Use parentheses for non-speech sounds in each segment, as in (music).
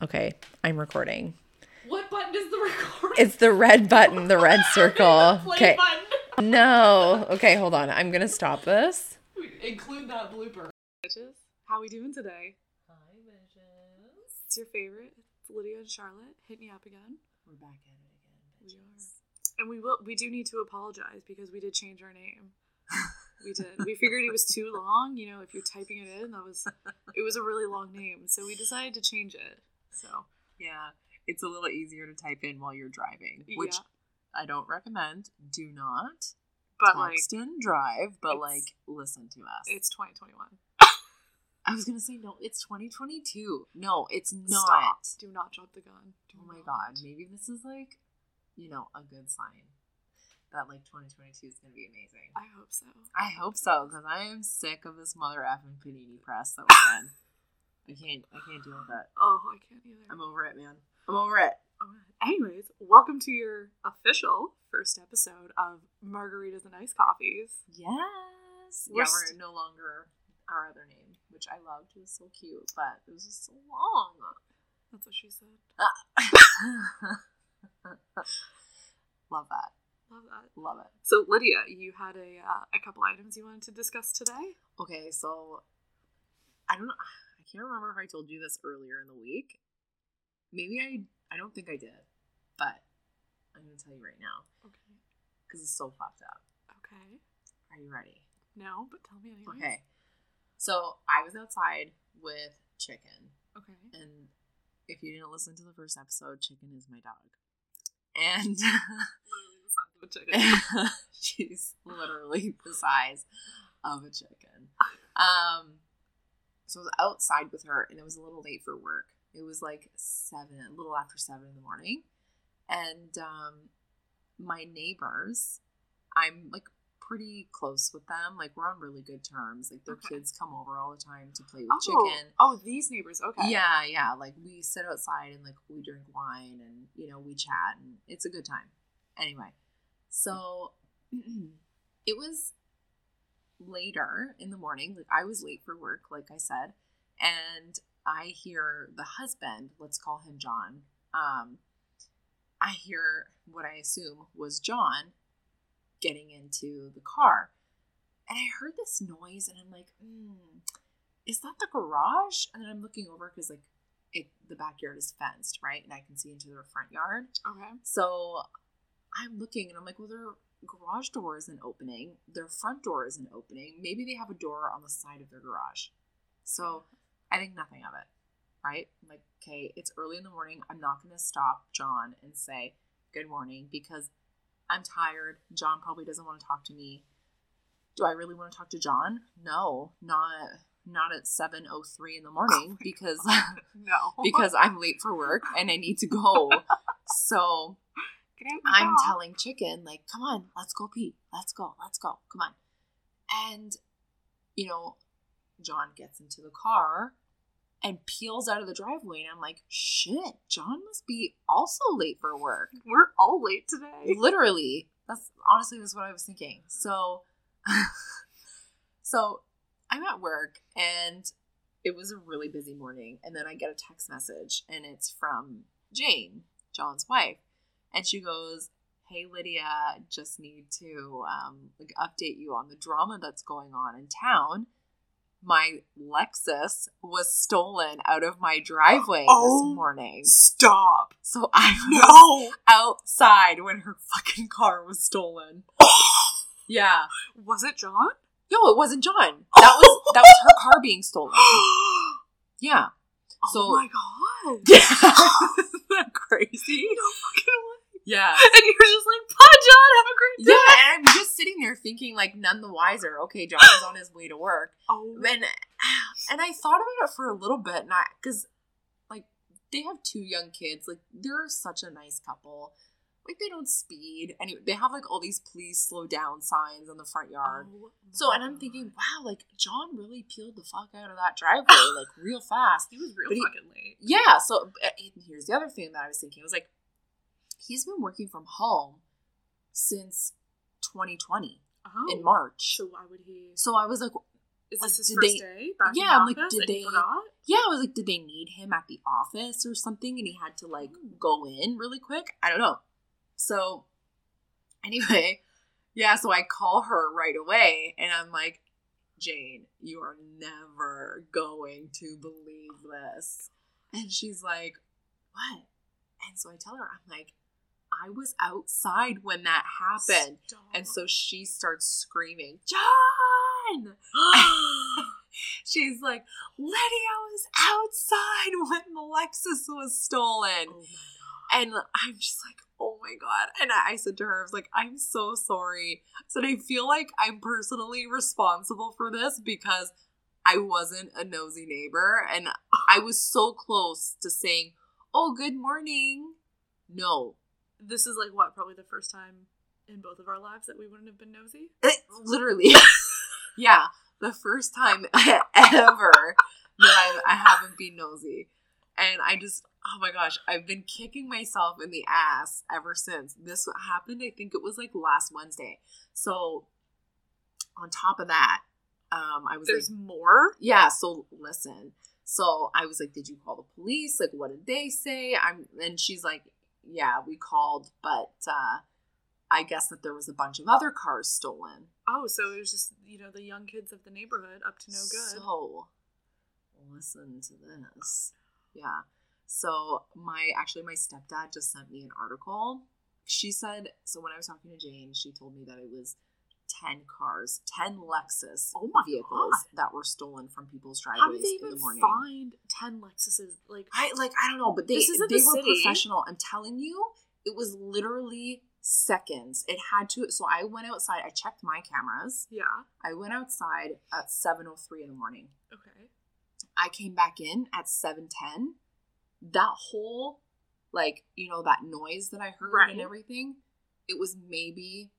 Okay, I'm recording. What button is the record? It's the red button, the red (laughs) circle. Play Okay. button. No. Okay, hold on. I'm going to stop this. Include that blooper. Bitches, how we doing today? Hi, Visions. It's your favorite. It's Lydia and Charlotte. Hit me up again. We're back at it again. We are. And we will. We do need to apologize because we did change our name. (laughs) We did. We figured it was too long. You know, if you're typing it in, that was it was a really long name, so we decided to change it. So Yeah, it's a little easier to type in while you're driving, which yeah, I don't recommend. Do not but like and drive, but like listen to us. it's 2021. I was gonna say no, it's 2022. No, it's not. Stop. Do not drop the gun. Do Oh my not. god, maybe this is like, you know, a good sign that like 2022 is gonna be amazing. I hope so. I hope so because I am sick of this mother effing panini press that we're in. I can't. I can't deal with that. Oh, I can't either. I'm over it, man. I'm over it. Anyways, welcome to your official first episode of Margaritas and Iced Coffees. Yes. We're yeah, we're no longer our other name, which I loved. It was so cute, but it was just so long. That's what she said. (laughs) Love that. Love that. Love it. So, Lydia, you had a uh, a couple items you wanted to discuss today. Okay, so I don't know. Can't remember if I told you this earlier in the week. Maybe I. I don't think I did, but I'm gonna tell you right now Okay. because it's so fucked up. Okay. Are you ready? No, but tell me anyway. Okay. So I was outside with Chicken, Okay. and if you didn't listen to the first episode, Chicken is my dog, and (laughs) Literally the size of a chicken. (laughs) she's literally the size of a chicken. (laughs) Um, so I was outside with her, and it was a little late for work. It was like seven, a little after seven in the morning, and um, my neighbors, I'm like pretty close with them. Like we're on really good terms. Like their Okay. kids come over all the time to play with oh, chicken. oh, these neighbors. Okay. Yeah, yeah. Like we sit outside and like we drink wine and you know we chat and it's a good time. Anyway, so (clears throat) it was later in the morning. Like I was late for work, like I said, and I hear the husband. Let's call him John. Um, I hear what I assume was John getting into the car, and I heard this noise, and I'm like, hmm is that the garage? And then I'm looking over because like it the backyard is fenced, right? And I can see into their front yard. Okay. So I'm looking and I'm like, well, their garage door isn't opening. Their front door isn't opening. Maybe they have a door on the side of their garage. So I think nothing of it, right? I'm like, okay, it's early in the morning. I'm not going to stop John and say good morning because I'm tired. John probably doesn't want to talk to me. Do I really want to talk to John? No, not not at 7:03 in the morning (laughs) oh because (laughs) No. because I'm late for work and I need to go. (laughs) So I'm telling Chicken, like, come on, let's go pee. Let's go. Let's go. Come on. And, you know, John gets into the car and peels out of the driveway. And I'm like, shit, John must be also late for work. We're all late today. Literally. That's honestly that's what I was thinking. So (laughs) so I'm at work and it was a really busy morning. And then I get a text message and it's from Jane, John's wife. And she goes, Hey Lydia, just need to um, like update you on the drama that's going on in town. My Lexus was stolen out of my driveway Oh. this morning. Stop. So I was No. outside when her fucking car was stolen. (gasps) Yeah. Was it John? No, it wasn't John. That was (gasps) that was her car being stolen. (gasps) Yeah. oh So- my god. (laughs) Yeah. Isn't that crazy? No. Yeah. (laughs) And you're just like, bye, John. Have a great day. Yeah, and I'm just sitting there thinking like none the wiser. Okay, John's on his way to work. (gasps) Oh, And (sighs) and I thought about it for a little bit, and I because like they have two young kids. Like they're such a nice couple. Like they don't speed. Anyway, they have like all these please slow down signs on the front yard. Oh So, and I'm thinking, wow, like John really peeled the fuck out of that driveway, like real fast. (laughs) he was real But he- fucking late. Yeah. So uh, here's the other thing that I was thinking. I was like, he's been working from home since 2020 Oh. in March. So why would he? So I was like, Is Like, this his first they- day? Back Yeah, I'm like, did they- Yeah, I was like, did they need him at the office or something? And he had to like hmm. go in really quick. I don't know. So, anyway, yeah, so I call her right away and I'm like, Jane, you are never going to believe this. And she's like, what? And so I tell her, I'm like, I was outside when that happened. Stop. And so she starts screaming, John! (gasps) (laughs) She's like, Lydia I was outside when the Lexus was stolen. oh. And I'm just like, oh my God. And I I said to her, I was like, I'm so sorry. I said, I feel like I'm personally responsible for this because I wasn't a nosy neighbor. And I was so close to saying, oh, good morning. No. This is like what, probably the first time in both of our lives that we wouldn't have been nosy? It- literally. (laughs) yeah. The first time (laughs) ever that I, I haven't been nosy. And I just, oh my gosh, I've been kicking myself in the ass ever since. This happened, I think it was like last Wednesday. So, on top of that, um, I was There's like, more? yeah, so listen. So I was like, Did you call the police? Like, what did they say? I'm and she's like, Yeah, we called, but uh I guess that there was a bunch of other cars stolen. Oh, so it was just, you know, the young kids of the neighborhood up to no good. So listen to this. Yeah. So my actually my stepdad just sent me an article. She said so when I was talking to Jane, she told me that it was 10 cars, 10 Lexus Oh my vehicles God. that were stolen from people's How driveways did they in the morning. find 10 Lexuses? Like, I like I don't know, but they they the were city. professional. I'm telling you, it was literally seconds. It had to so I went outside, I checked my cameras. yeah. I went outside at 7:03 in the morning. Okay. I came back in at 7:10. That whole like, you know, that noise that I heard Right. and everything, it was maybe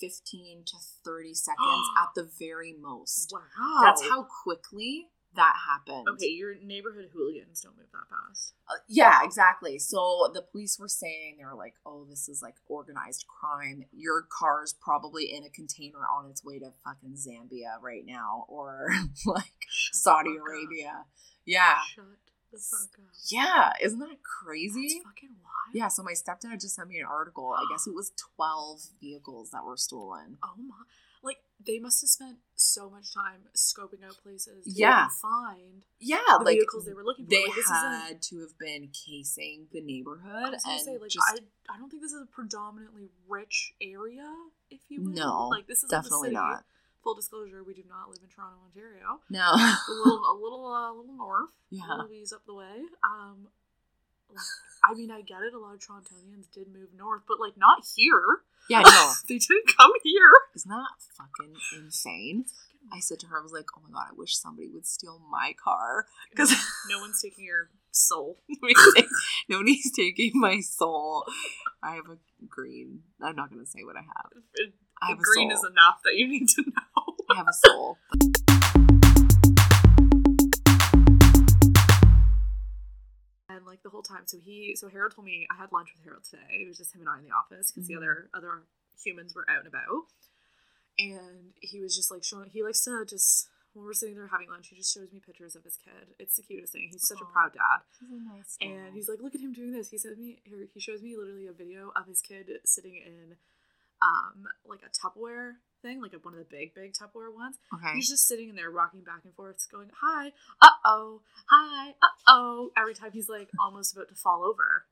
15 to 30 (gasps) seconds at the very most. Wow. That's how quickly that happened. Okay, your neighborhood hooligans don't move that fast. Uh, yeah, exactly. So the police were saying they were like, "Oh, this is like organized crime. Your car's probably in a container on its way to fucking Zambia right now, or (laughs) like Saudi. Arabia." Yeah, Shut the fuck up. yeah. Isn't that crazy? That's fucking wild. Yeah. So my stepdad just sent me an article. I guess it was twelve vehicles that were stolen. Oh my. Like, they must have spent so much time scoping out places to Yeah. find Yeah, the like vehicles they were looking for. they Like, had to have been casing the neighborhood I was and say, like, just I, I don't think this is a predominantly rich area, if you will. No, like this is definitely not. Full disclosure: we do not live in Toronto, Ontario. no. A little, a little, uh, a little north. Yeah. a little ways up the way. Um, like, I mean, I get it. A lot of Torontonians did move north, but like not here. yeah, (laughs) no. They didn't come here. Isn't that fucking insane? I said to her, I was like, oh my god, I wish somebody would steal my car. Because no one's taking your soul. (laughs) nobody's taking my soul. I have a green. I'm not to say what I have. It- I have a green is enough that you need to know. I have a soul. And like the whole time, so he, so Harold told me I had lunch with Harold today. It was just him and I in the office because Mhm. the other other humans were out and about. And he was just like showing. He likes to just when we're sitting there having lunch, he just shows me pictures of his kid. It's the cutest thing. He's such a proud dad. He's nice And he's like, look at him doing this. He sent me here. He shows me literally a video of his kid sitting in, um, like a Tupperware thing, like one of the big, big Tupperware ones. okay. He's just sitting in there, rocking back and forth, going, "Hi, uh oh, hi, uh oh." Every time he's like almost about to fall over.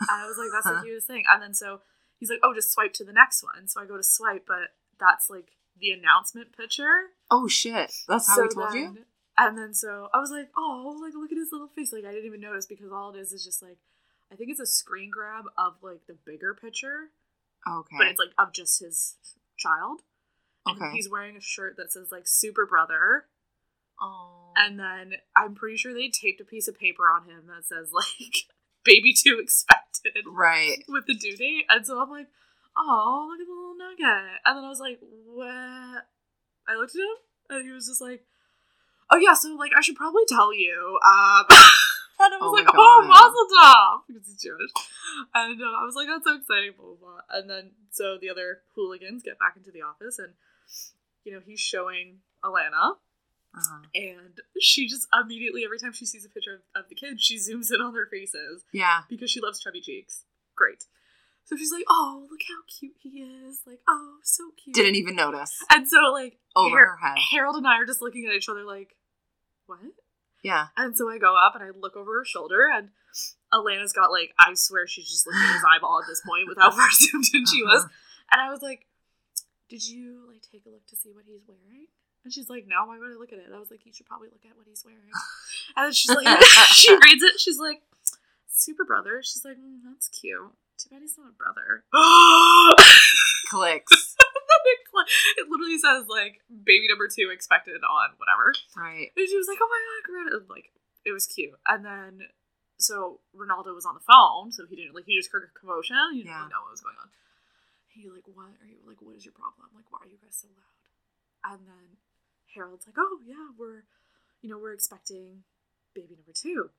And I was like, "That's the cutest thing." And then so he's like, "Oh, just swipe to the next one." So I go to swipe, but that's like the announcement picture. Oh shit. That's how So he told you? And then so I was like, oh, like look at his little face. Like I didn't even notice because all it is is just like, I think it's a screen grab of like the bigger picture, Okay. but it's like of just his child. And Okay. he's wearing a shirt that says like Super Brother. oh. And then I'm pretty sure they taped a piece of paper on him that says like (laughs) baby two expected right. (laughs) with the due date. And so I'm like, oh, look at the little nugget. And then I was like, what? I looked at him and he was just like, oh yeah, so like I should probably tell you. Um, (laughs) and I was Oh like, oh. Mazel Tov, because he's Jewish. And uh, I was like, that's so exciting, blah, blah, blah. And then so the other hooligans get back into the office and, you know, he's showing Alana, Uh-huh. and she just immediately, every time she sees a picture of, of the kids, she zooms in on their faces Yeah. because she loves chubby cheeks. Great. So she's like, "Oh, look how cute he is! Like, oh, so cute." Didn't even notice. And so, like, Over her head. Harold and I are just looking at each other, like, "What?" Yeah. And so I go up and I look over her shoulder, and Alana's got like, I swear she's just looking at his eyeball at this point with how (laughs) far zoomed in she was. And I was like, Did you like take a look to see what he's wearing? And she's like, No, why would I look at it? I was like, You should probably look at what he's wearing. And then she's like, (laughs) (laughs) She reads it. She's like, Super brother. She's like, mm, That's cute. Too bad he's not a brother. (gasps) Clicks. (laughs) it literally says like baby number two expected on whatever. right. And she was like, "Oh my god, Greta!" And, like it was cute. And then so Ronaldo was on the phone, so he didn't like he just heard a commotion. He didn't Yeah. really know what was going on. He like, "What are you like? What is your problem? Like, why are you guys so loud?" And then Harold's like, "Oh yeah, we're you know we're expecting baby number two.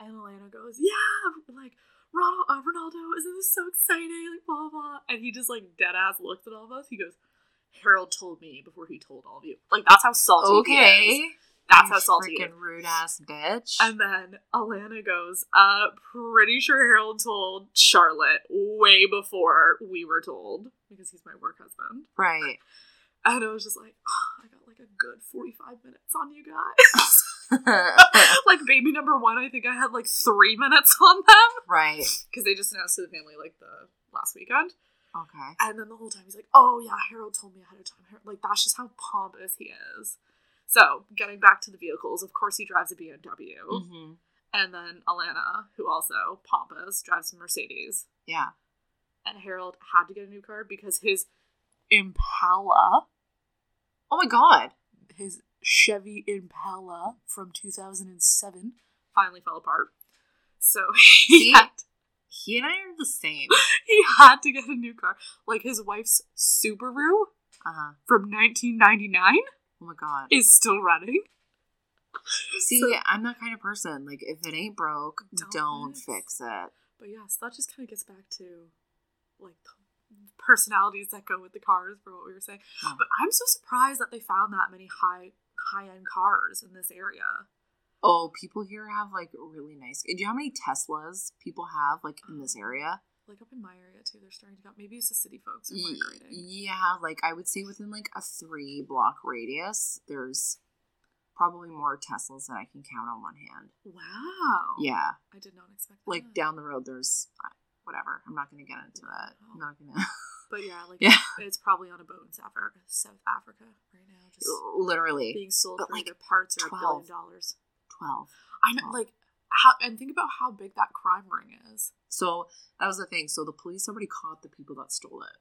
And Alana goes, "Yeah, like." Ronald, uh, Ronaldo, isn't this so exciting? Like, blah, blah, blah. And he just, like, dead ass looks at all of us. He goes, Harold told me before he told all of you. Like, that's how salty he is. Okay. That's You how salty he is. Freaking rude ass bitch. And then Alana goes, uh, pretty sure Harold told Charlotte way before we were told because he's my work husband. right. And I was just like, oh, I got like a good 45 minutes on you guys. (laughs) (laughs) like baby number one, I think I had like three minutes on them right. (laughs) because they just announced to the family like the last weekend. Okay. And then the whole time he's like, oh yeah, Harold told me ahead of time. Like that's just how pompous he is. So getting back to the vehicles, of course he drives a BMW. hmm And then Alana, who also pompous, drives a Mercedes. Yeah. And Harold had to get a new car because his Impala, Oh my god. his Chevy Impala from 2007, finally fell apart. So (laughs) he had, He and I are the same. (laughs) he had to get a new car. Like his wife's Subaru Uh huh. from 1999 Oh my god. is still running. See, So- I'm that kind of person. Like, if it ain't broke, Don't don't, fix. it. But yes, that just kind of gets back to like the personalities that go with the cars for what we were saying. Yeah. But I'm so surprised that they found that many high high end cars in this area. Oh, people here have like really nice. Do you know how many Teslas people have like in this area? (gasps) Like up in my area too, they're starting to go. Maybe it's the city folks are migrating. Yeah, like I would say within like a three block radius, there's probably more Teslas than I can count on one hand. Wow. Yeah, I did not expect that. like down the road, there's uh, whatever. I'm not gonna get into it. I'm not gonna. (laughs) But yeah, like Yeah. it's probably on a boat in South Africa, South Africa right now, just Literally being sold But, for like, parts are a 12. billion dollars. twelve. I know, like how and think about how big that crime ring is. So that was the thing. So the police already caught the people that stole it.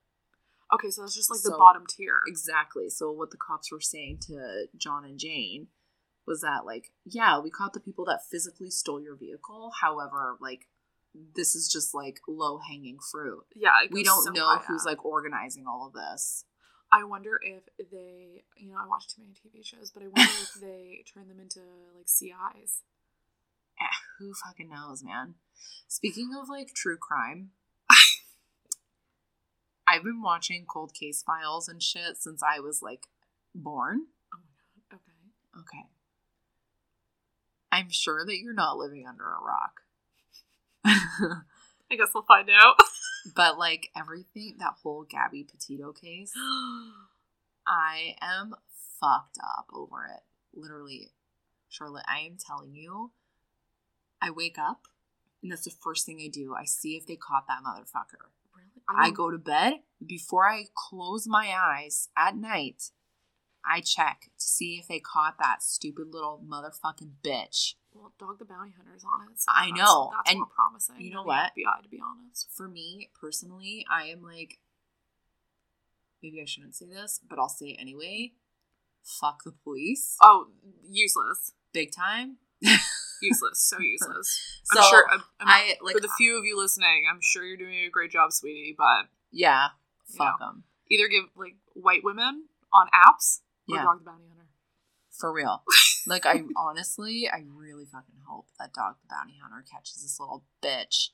Okay, so that's just like the bottom tier. Exactly. So what the cops were saying to John and Jane was that like, yeah, we caught the people that physically stole your vehicle. However, like this is just like low hanging fruit. Yeah, We don't so know high who's like organizing all of this. I wonder if they, you know, I watch too many TV shows, but I wonder if (laughs) they turn them into like CIs. Eh, who fucking knows, man? Speaking of like true crime, (laughs) I've been watching cold case files and shit since I was like born. Oh my god. Okay. Okay. I'm sure that you're not living under a rock. (laughs) I guess we'll find out. (laughs) but like everything, that whole Gabby Petito case, (gasps) I am fucked up over it. Literally, Charlotte, I am telling you, I wake up and that's the first thing I do. I see if they caught that motherfucker. really? I mean, go to bed before I close my eyes at night. I check to see if they caught that stupid little motherfucking bitch. Well, Dog the Bounty Hunter's on it. So I know, That's and promising. you know what? FBI, to be honest. For me personally, I am like, maybe I shouldn't say this, but I'll say it anyway. Fuck the police, Oh, useless. big time. (laughs) Useless. So useless. So I'm sure. I'm, I'm- I like for the few of you listening, I'm sure you're doing a great job, sweetie. But yeah, fuck know. them either give like white women on apps or Yeah. Dog the Bounty Hunter. for real. (laughs) like I honestly, I really fucking hope that Dog the Bounty Hunter catches this little bitch.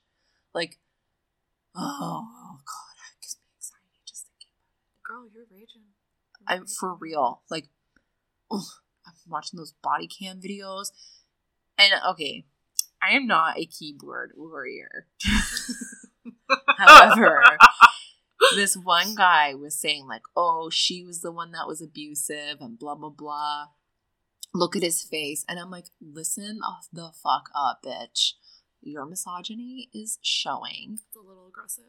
Like, oh, oh god, I gives me anxiety just thinking. Girl, you're raging. You're I'm raging. for real. Like, ugh, I'm watching those body cam videos. And okay, I am not a keyboard warrior. (laughs) However, this one guy was saying, like, oh, she was the one that was abusive and blah, blah, blah. Look at his face. And I'm like, listen the fuck up, bitch. Your misogyny is showing. It's a little aggressive.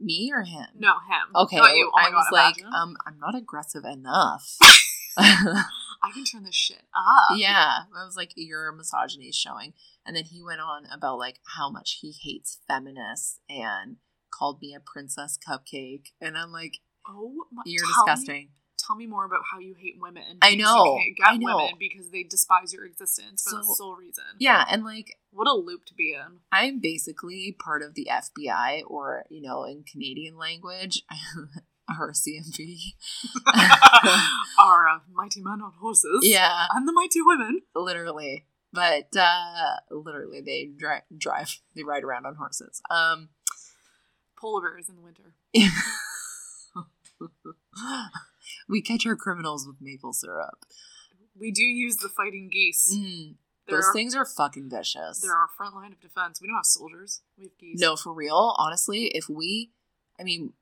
Me or him? No, him. Okay. Oh I was God, like, um, I'm not aggressive enough. (laughs) (laughs) I can turn this shit up. yeah, I was like, your misogyny is showing. And then he went on about like how much he hates feminists and called me a princess cupcake. And I'm like, Oh my you're disgusting. Tell me more about how you hate women. I know, You can't get I know. women because they despise your existence for the sole reason. Yeah, and like What a loop to be in. I'm basically part of the FBI, or you know, in Canadian language, (laughs) RCMP. Our (laughs) uh, mighty men on horses. yeah, And the mighty women. literally. But uh literally, they dri- drive, they ride around on horses. Um, Polar bears in the winter. (laughs) we catch our criminals with maple syrup. We do use the fighting geese. Mm, those are, things are fucking vicious. They're our front line of defense. We don't have soldiers. We have geese. No, for real. Honestly, if we, I mean,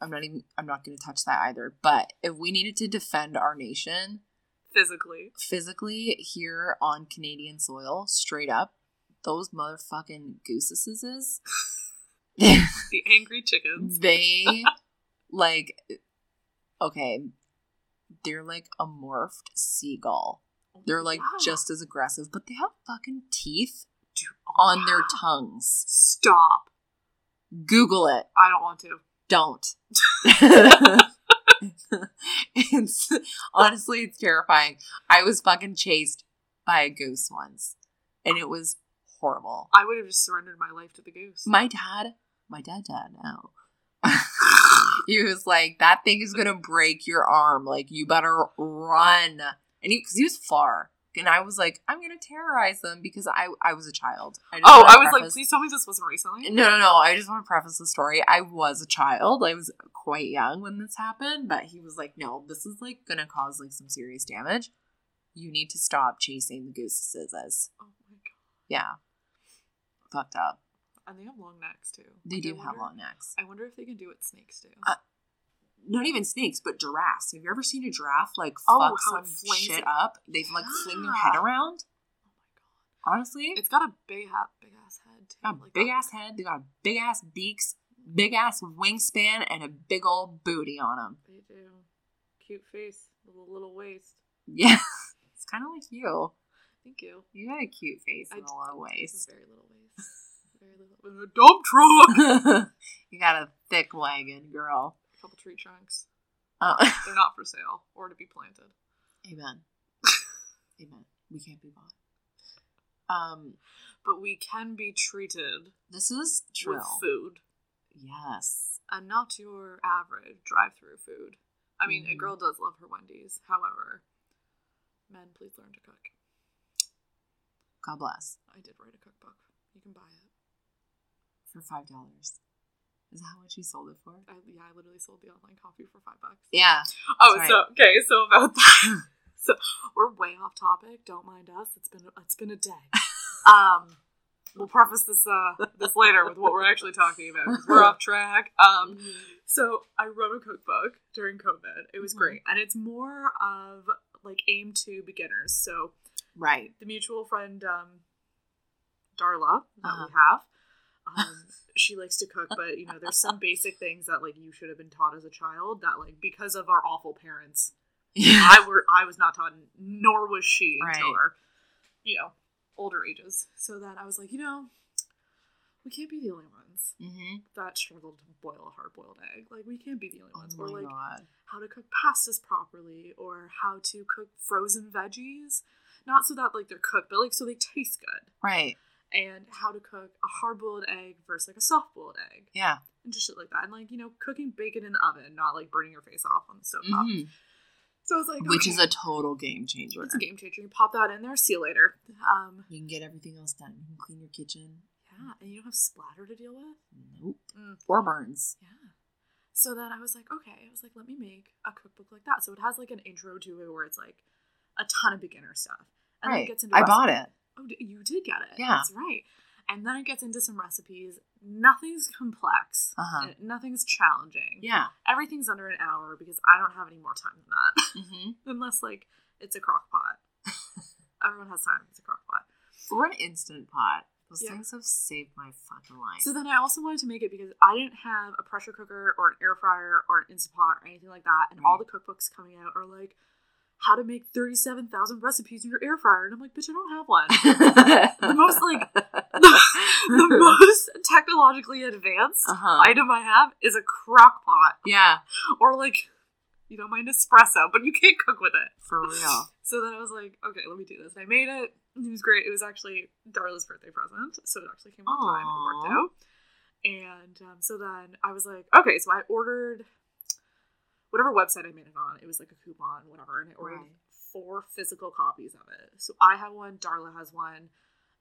I'm not even, I'm not going to touch that either. But if we needed to defend our nation Physically. physically here on Canadian soil, straight up, those motherfucking gooses, (laughs) (laughs) The angry chickens. they (laughs) like, okay, they're like a morphed seagull. Oh they're like Wow. just as aggressive, but they have fucking teeth Dude, oh on their tongues. Stop. Google it. I don't want to. don't. (laughs) it's honestly it's terrifying. I was fucking chased by a goose once, and it was horrible. I would have just surrendered my life to the goose. My dad, my dad, dad now. (laughs) he was like, "That thing is gonna break your arm. Like you better run." And he, because he was far, and I was like, "I'm gonna terrorize them because I I was a child." I oh, I was like, please tell me this wasn't recently. no, no, no. I just want to preface the story. I was a child. I was quite young when this happened, but he was like, no, this is like going to cause like some serious damage. You need to stop chasing the gooses. Oh my god. Yeah. Fucked up. And they have long necks too. They Like, do have long necks. I wonder if they can do what snakes do. Uh, Not even snakes, but giraffes. Have you ever seen a giraffe like Oh, fuck some shit it- up? They like fling their head around. oh my god. Honestly, It's got a big big ass head too. got a like big ass head. They got big ass beaks, big ass wingspan, and a big old booty on them. They do. Cute face, little little waist. Yeah, (laughs) it's kind of like you. Thank you. You got a cute face in a lot of ways. Very little waist. Very little. In a dump truck. (laughs) you got a thick wagon, girl. a couple tree trunks. Uh, (laughs) They're not for sale or to be planted. amen. (laughs) Amen. We can't be bought. Um, But we can be treated this is true. with food. Yes. and not your average drive-through food. I mean, a Mhm. girl does love her Wendy's. However, men, please learn to cook. God bless. I did write a cookbook. You can buy it. For five dollars. Is that how much you sold it for? I, yeah, I literally sold the online copy for five bucks. Yeah. Oh, That's so okay, so about that. (laughs) so we're way off topic. Don't mind us. It's been it's been a day. (laughs) Um, we'll preface this uh this later with what we're actually talking about. 'cause We're off track. Um, So I wrote a cookbook during COVID. It was Mhm. great, and it's more of like aimed to beginners. So Right. the mutual friend um, Darla that Uh-huh. we have, um, she likes to cook, but you know, there's some basic things that like you should have been taught as a child that like because of our awful parents, Yeah. I were I was not taught, nor was she until Right. our you know older ages. So that I was like, you know, we can't be the only ones Mm-hmm. that struggle to boil a hard boiled egg. Like we can't be the only Oh ones. my or like god. how to cook pastas properly or how to cook frozen veggies. Not so that like they're cooked, but like so they taste good. Right. And how to cook a hard boiled egg versus like a soft boiled egg. Yeah. And just shit like that. And like, you know, cooking bacon in the oven, not like burning your face off on the stove top. Mhm. So I was like, Which okay, is a total game changer. it's a game changer. You pop that in there, see you later. Um You can get everything else done. You can clean your kitchen. yeah, and you don't have splatter to deal with. Nope. Mm. Or burns. Yeah. So then I was like, okay, I was like, let me make a cookbook like that. So it has like an intro to it where it's like a ton of beginner stuff. And then right. it gets into I bought it. Oh, you did get it. Yeah. That's right. And then it gets into some recipes. Nothing's complex. Uh-huh. Nothing's challenging. Yeah. Everything's under an hour because I don't have any more time than that. (laughs) Mm-hmm. Unless like it's a crock pot. (laughs) Everyone has time. It's a crock pot. Or an instant pot. Those Yeah. things have saved my fucking life. So then I also wanted to make it because I didn't have a pressure cooker or an air fryer or an instant pot or anything like that. And all the cookbooks coming out are like how to make 37,000 recipes in your air fryer. And I'm like, bitch, I don't have one. the most like (laughs) the (laughs) most technologically advanced uh-huh. item I have is a crock pot yeah, or like you know my Nespresso, but you can't cook with it. for real. So then I was like, okay, let me do this. And I made it. It was great. It was actually Darla's birthday present, so it actually came on time. It worked out. And um, so then I was like, okay, so I ordered whatever website I made it on. It was like a coupon, whatever, and I ordered Right. four physical copies of it. So I have one, Darla has one,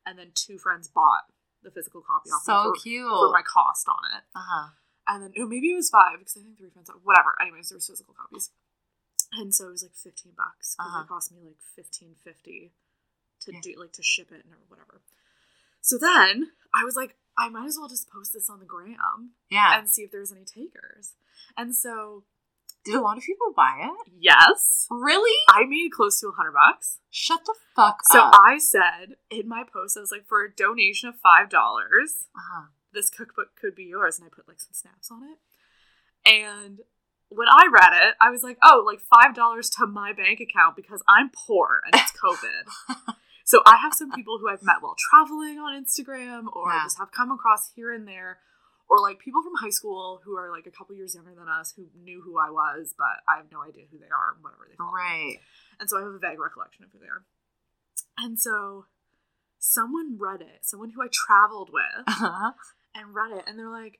and then two friends bought the physical copy off So for, cute. for my cost on it. uh-huh. And then no, maybe it was five because I think three friends. Whatever. Anyways, there was physical copies, and so it was like fifteen bucks because Uh-huh. it cost me like fifteen fifty to Yeah. do like to ship it and whatever. So then I was like, I might as well just post this on the gram Yeah. and see if there's any takers. And so Did a lot of people buy it? yes, Really? I made close to a hundred bucks. Shut the fuck So up. So I said in my post, I was like, for a donation of five dollars, uh-huh. this cookbook could be yours. And I put like some snaps on it. And when I read it, I was like, oh, like $5 to my bank account because I'm poor and it's COVID. (laughs) so I have some people who I've met while traveling on Instagram or Yeah. just have come across here and there. Or like people from high school who are like a couple years younger than us who knew who I was, but I have no idea who they are whatever they follow. Right. And so I have a vague recollection of who they are. And so someone read it, someone who I traveled with, Uh-huh. and read it and they're like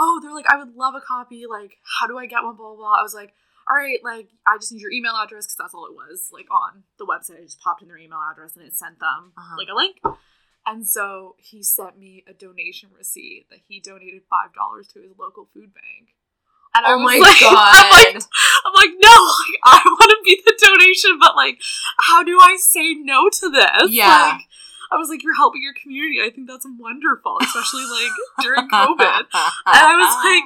oh they're like i would love a copy like how do i get one blah blah blah i was like all right like i just need your email address because that's all it was like on the website i just popped in their email address and it sent them Uh-huh. like a link and so he sent me a donation receipt that he donated five dollars to his local food bank and I Oh was my like- (laughs) I'm like, God. I'm like, no, like, I want to be the donation, but like, how do I say no to this? Yeah. Like, I was like, you're helping your community. I think that's wonderful, especially like during COVID. (laughs) And I was like,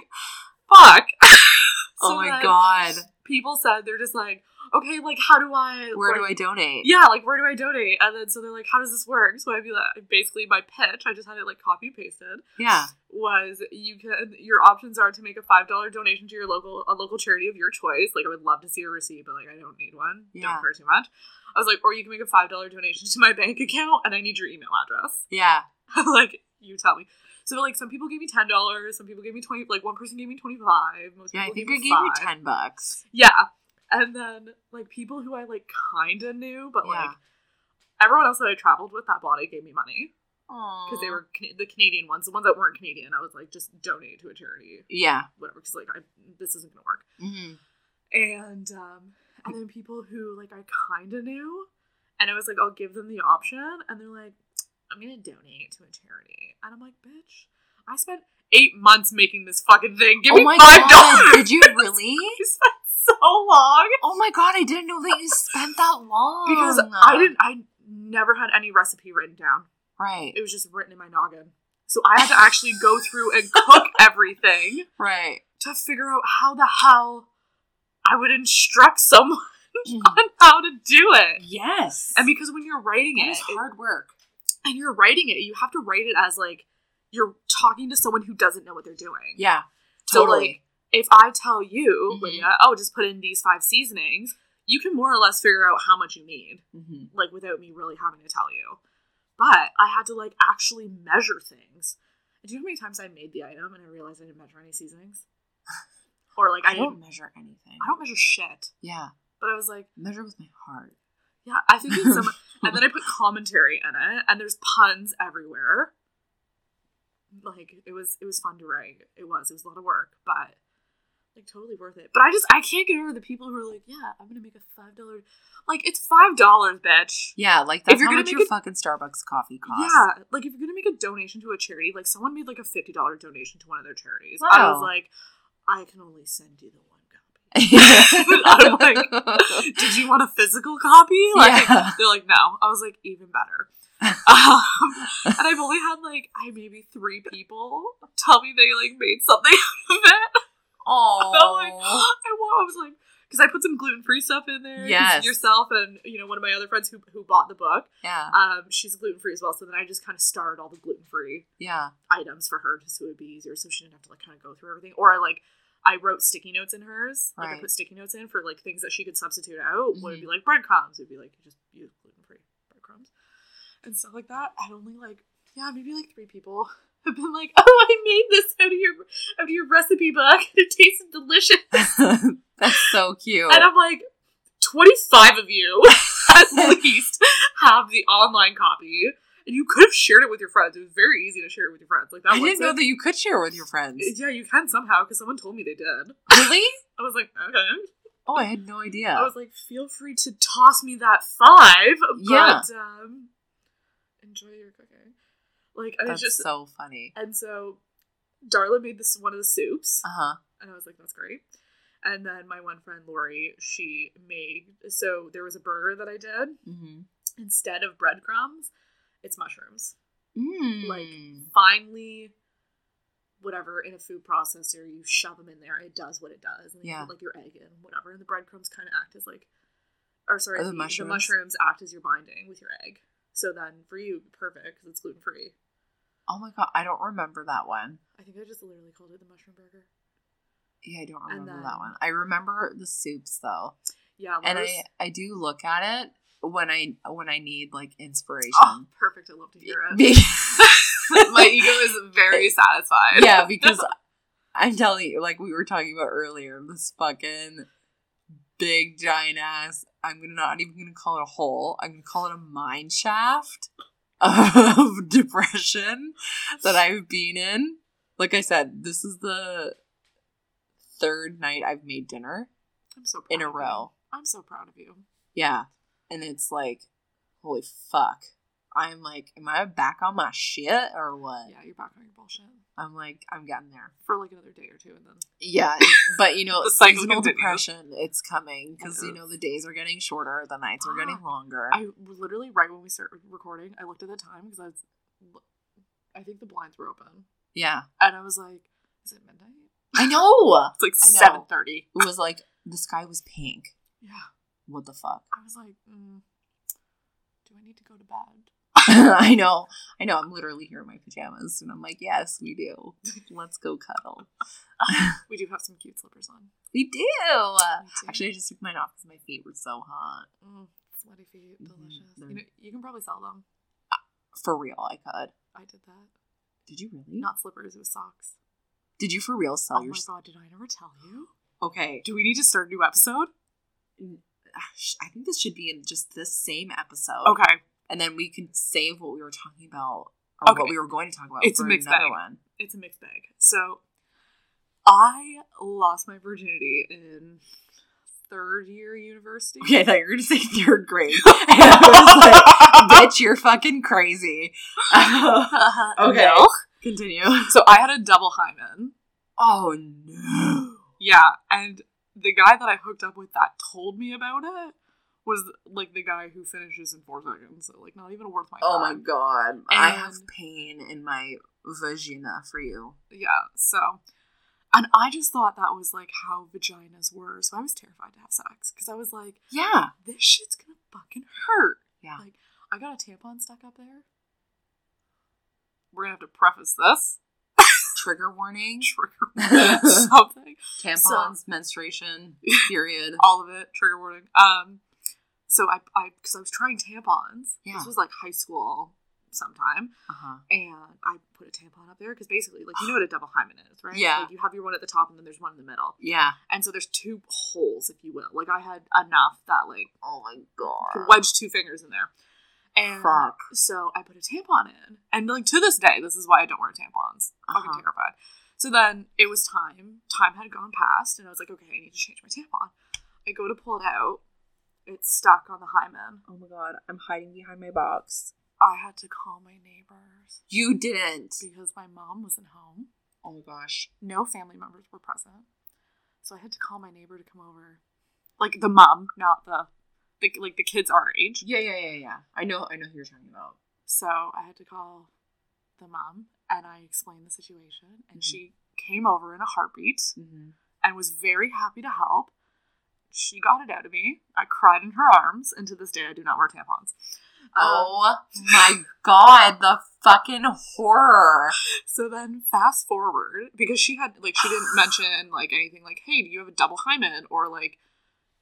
fuck. (laughs) oh my then god. People said they're just like, okay, like how do I Where do I donate? Yeah, like where do I donate? And then so they're like, how does this work? So I'd be like basically my pitch, I just had it like copy pasted, Yeah. was you can your options are to make a five dollar donation to your local a local charity of your choice. Like I would love to see a receipt, but like I don't need one. Yeah. Don't care too much. I was like, or you can make a five dollar donation to my bank account and I need your email address. Yeah. (laughs) like you tell me. So like some people gave me ten dollars, some people gave me twenty. Like one person gave me twenty five. Most Yeah, I think gave I me gave you ten bucks. Yeah, and then like people who I like kind of knew, but Yeah. like everyone else that I traveled with that body gave me money because they were Can- the Canadian ones. The ones that weren't Canadian, I was like just donate to a charity, Yeah. whatever. Because like I this isn't gonna work. hmm And um and then people who like I kind of knew, and I was like I'll give them the option, and they're like I'm gonna donate to a charity, and I'm like bitch, I spent eight months making this fucking thing. Give oh me my five dollars. Did you really? (laughs) I spent so long. Oh my god, I didn't know that you spent that long. because I didn't. I never had any recipe written down. Right. It was just written in my noggin. So I had to actually go through and cook (laughs) everything Right. to figure out how the hell I would instruct someone (laughs) mm. on how to do it. yes. And because when you're writing it it, is hard work. And you're writing it, you have to write it as like you're talking to someone who doesn't know what they're doing. Yeah. So, Totally. like, if I tell you, Mhm. Lydia, oh, just put in these five seasonings, you can more or less figure out how much you need. hmm like without me really having to tell you. But I had to like actually measure things. Do you know how many times I made the item and I realized I didn't measure any seasonings? (sighs) Or like I, I didn't don't measure anything. I don't measure shit. Yeah. But I was like, Measure with my heart. yeah, I think it's some (laughs) and then I put commentary in it and there's puns everywhere. Like it was it was fun to write. It was. It was a lot of work, but like totally worth it. But I just I can't get over the people who are like, yeah, I'm gonna make a five dollar like it's five dollars, bitch. Yeah, like that's you're how gonna much make your a- fucking Starbucks coffee costs. Yeah, like if you're gonna make a donation to a charity, like someone made like a fifty dollar donation to one of their charities. I was like, I can only send you the. I'm like, Did you want a physical copy? Like Yeah. they're like, no. I was like, even better. um, and I've only had like I maybe three people tell me they like made something (laughs) out of it. Oh, like, (gasps) I, I was like, because I put some gluten free stuff in there. Yes. yourself and you know one of my other friends who who bought the book. yeah, Um, she's gluten free as well. So then I just kind of starred all the gluten free yeah, items for her, just so it would be easier, so she didn't have to like kind of go through everything. Or I like. I wrote sticky notes in hers. Like I put sticky notes in for like things that she could substitute out. Would Mhm. be like breadcrumbs. It'd be like just use gluten free breadcrumbs and stuff like that. And only like yeah, maybe like three people (laughs) have been like, "Oh, I made this out of your out of your recipe book. (laughs) It tasted delicious." (laughs) that's so cute. And I'm like, 25 of you at least have the online copy. And you could have shared it with your friends. It was very easy to share it with your friends. Like that I didn't know wasn't- that you could share with your friends. (laughs) Yeah, you can somehow because someone told me they did. Really? (laughs) I was like, okay. Oh, I had no idea. I was like, feel free to toss me that five, Yeah. but um, enjoy your cooking. Like, and That's it's just so funny. and so Darla made this one of the soups. Uh huh. And I was like, that's great. And then my one friend Lori, she made so there was a burger that I did. Mm-hmm. Instead of breadcrumbs, it's mushrooms. Mm. Like finely whatever in a food processor, you shove them in there, it does what it does. And Yeah. you put like your egg in, whatever. And the breadcrumbs kind of act as like or sorry, the the, mushrooms? the mushrooms act as your binding with your egg. So then for you, perfect because it's gluten free. oh my god, I don't remember that one. I think I just literally called it the mushroom burger. Yeah, I don't remember then- that one. I remember the soups though, Yeah, and I I do look at it when I when I need like inspiration. oh, perfect. I love to hear it. (laughs) My ego is very (laughs) satisfied. yeah, (laughs) because I'm telling you, like we were talking about earlier, this fucking big giant ass. I'm gonna not even gonna call it a hole. I'm gonna call it a mine shaft of depression that I've been in. Like I said, this is the third night I've made dinner I'm so proud in a you. row. I'm so proud of you. Yeah, and it's like, holy fuck. I'm like, am I back on my shit or what? Yeah, you're back on your bullshit I'm like, I'm getting there. for like another day or two, and then Yeah, (laughs) but you know, seasonal depression, it's coming because you know the days are getting shorter, the nights are getting (gasps) longer. I literally right when we started recording, I looked at the time because I was, I think the blinds were open, yeah, and I was like, "Is it midnight?" I know. (laughs) It's like seven thirty. It was like the sky was pink. Yeah, What the fuck? I was like, mm, "Do I need to go to bed?" (laughs) I know, I know. I'm literally here in my pajamas, and I'm like, yes, we do. (laughs) Let's go cuddle. (laughs) We do have some cute slippers on. We do. Me too. Actually, I just took mine off because my feet were so hot. Mm, sweaty feet, Mhm, delicious. they're- You know, you can probably sell them. For real, I could. I did that. Did you really? Not slippers. It was socks. Did you for real sell oh your? my god! Did I never tell you? (gasps) Okay. Do we need to start a new episode? Ah, I think this should be in just this same episode. Okay. and then we can save what we were talking about or Okay. what we were going to talk about It's for a mixed another bag. one. it's a mixed bag. So I lost my virginity in third year university. Okay, I thought you were going to say (laughs) third grade. (laughs) And I was like, bitch, you're fucking crazy. (laughs) okay. No. Continue. So I had a double hymen. Oh, no. Yeah, and the guy that I hooked up with that told me about it was like the guy who finishes in four seconds. So like not even worth my Oh my time. god. I have pain in my vagina for you. Yeah, so and I just thought that was like how vaginas were. So I was terrified to have sex because I was like, Yeah. this shit's gonna fucking hurt. Yeah. Like, I got a tampon stuck up there. We're gonna have to preface this. Trigger warning. (laughs) Trigger (laughs) something. Tampons, menstruation, (laughs) period. All of it. Trigger warning. Um so I I because I was trying tampons. Yeah. This was like high school sometime. Uh-huh. And I put a tampon up there because basically like you know what a double hymen is, right? Yeah. Like you have your one at the top and then there's one in the middle. Yeah. And so there's two holes, if you will. Like I had enough that like Oh my god. wedge two fingers in there. And Fuck. so I put a tampon in. And like to this day, this is why I don't wear tampons. Fucking Uh-huh. terrified. So then it was time. Time had gone past, and I was like, okay, I need to change my tampon. I go to pull it out. It's stuck on the hymen. Oh my god. I'm hiding behind my box. I had to call my neighbors You didn't. because my mom wasn't home. Oh my gosh. No family members were present. So I had to call my neighbor to come over. Like the mom, not the, the like the kids our age. Yeah, yeah, yeah, yeah. I know. I know who you're talking about. So I had to call the mom and I explained the situation and Mhm. she came over in a heartbeat Mm-hmm. and was very happy to help. She got it out of me. I cried in her arms, and to this day, I do not wear tampons. Um, Oh my god, the fucking horror. so then, fast forward because she had like she didn't mention like anything like, "Hey, do you have a double hymen?" or like,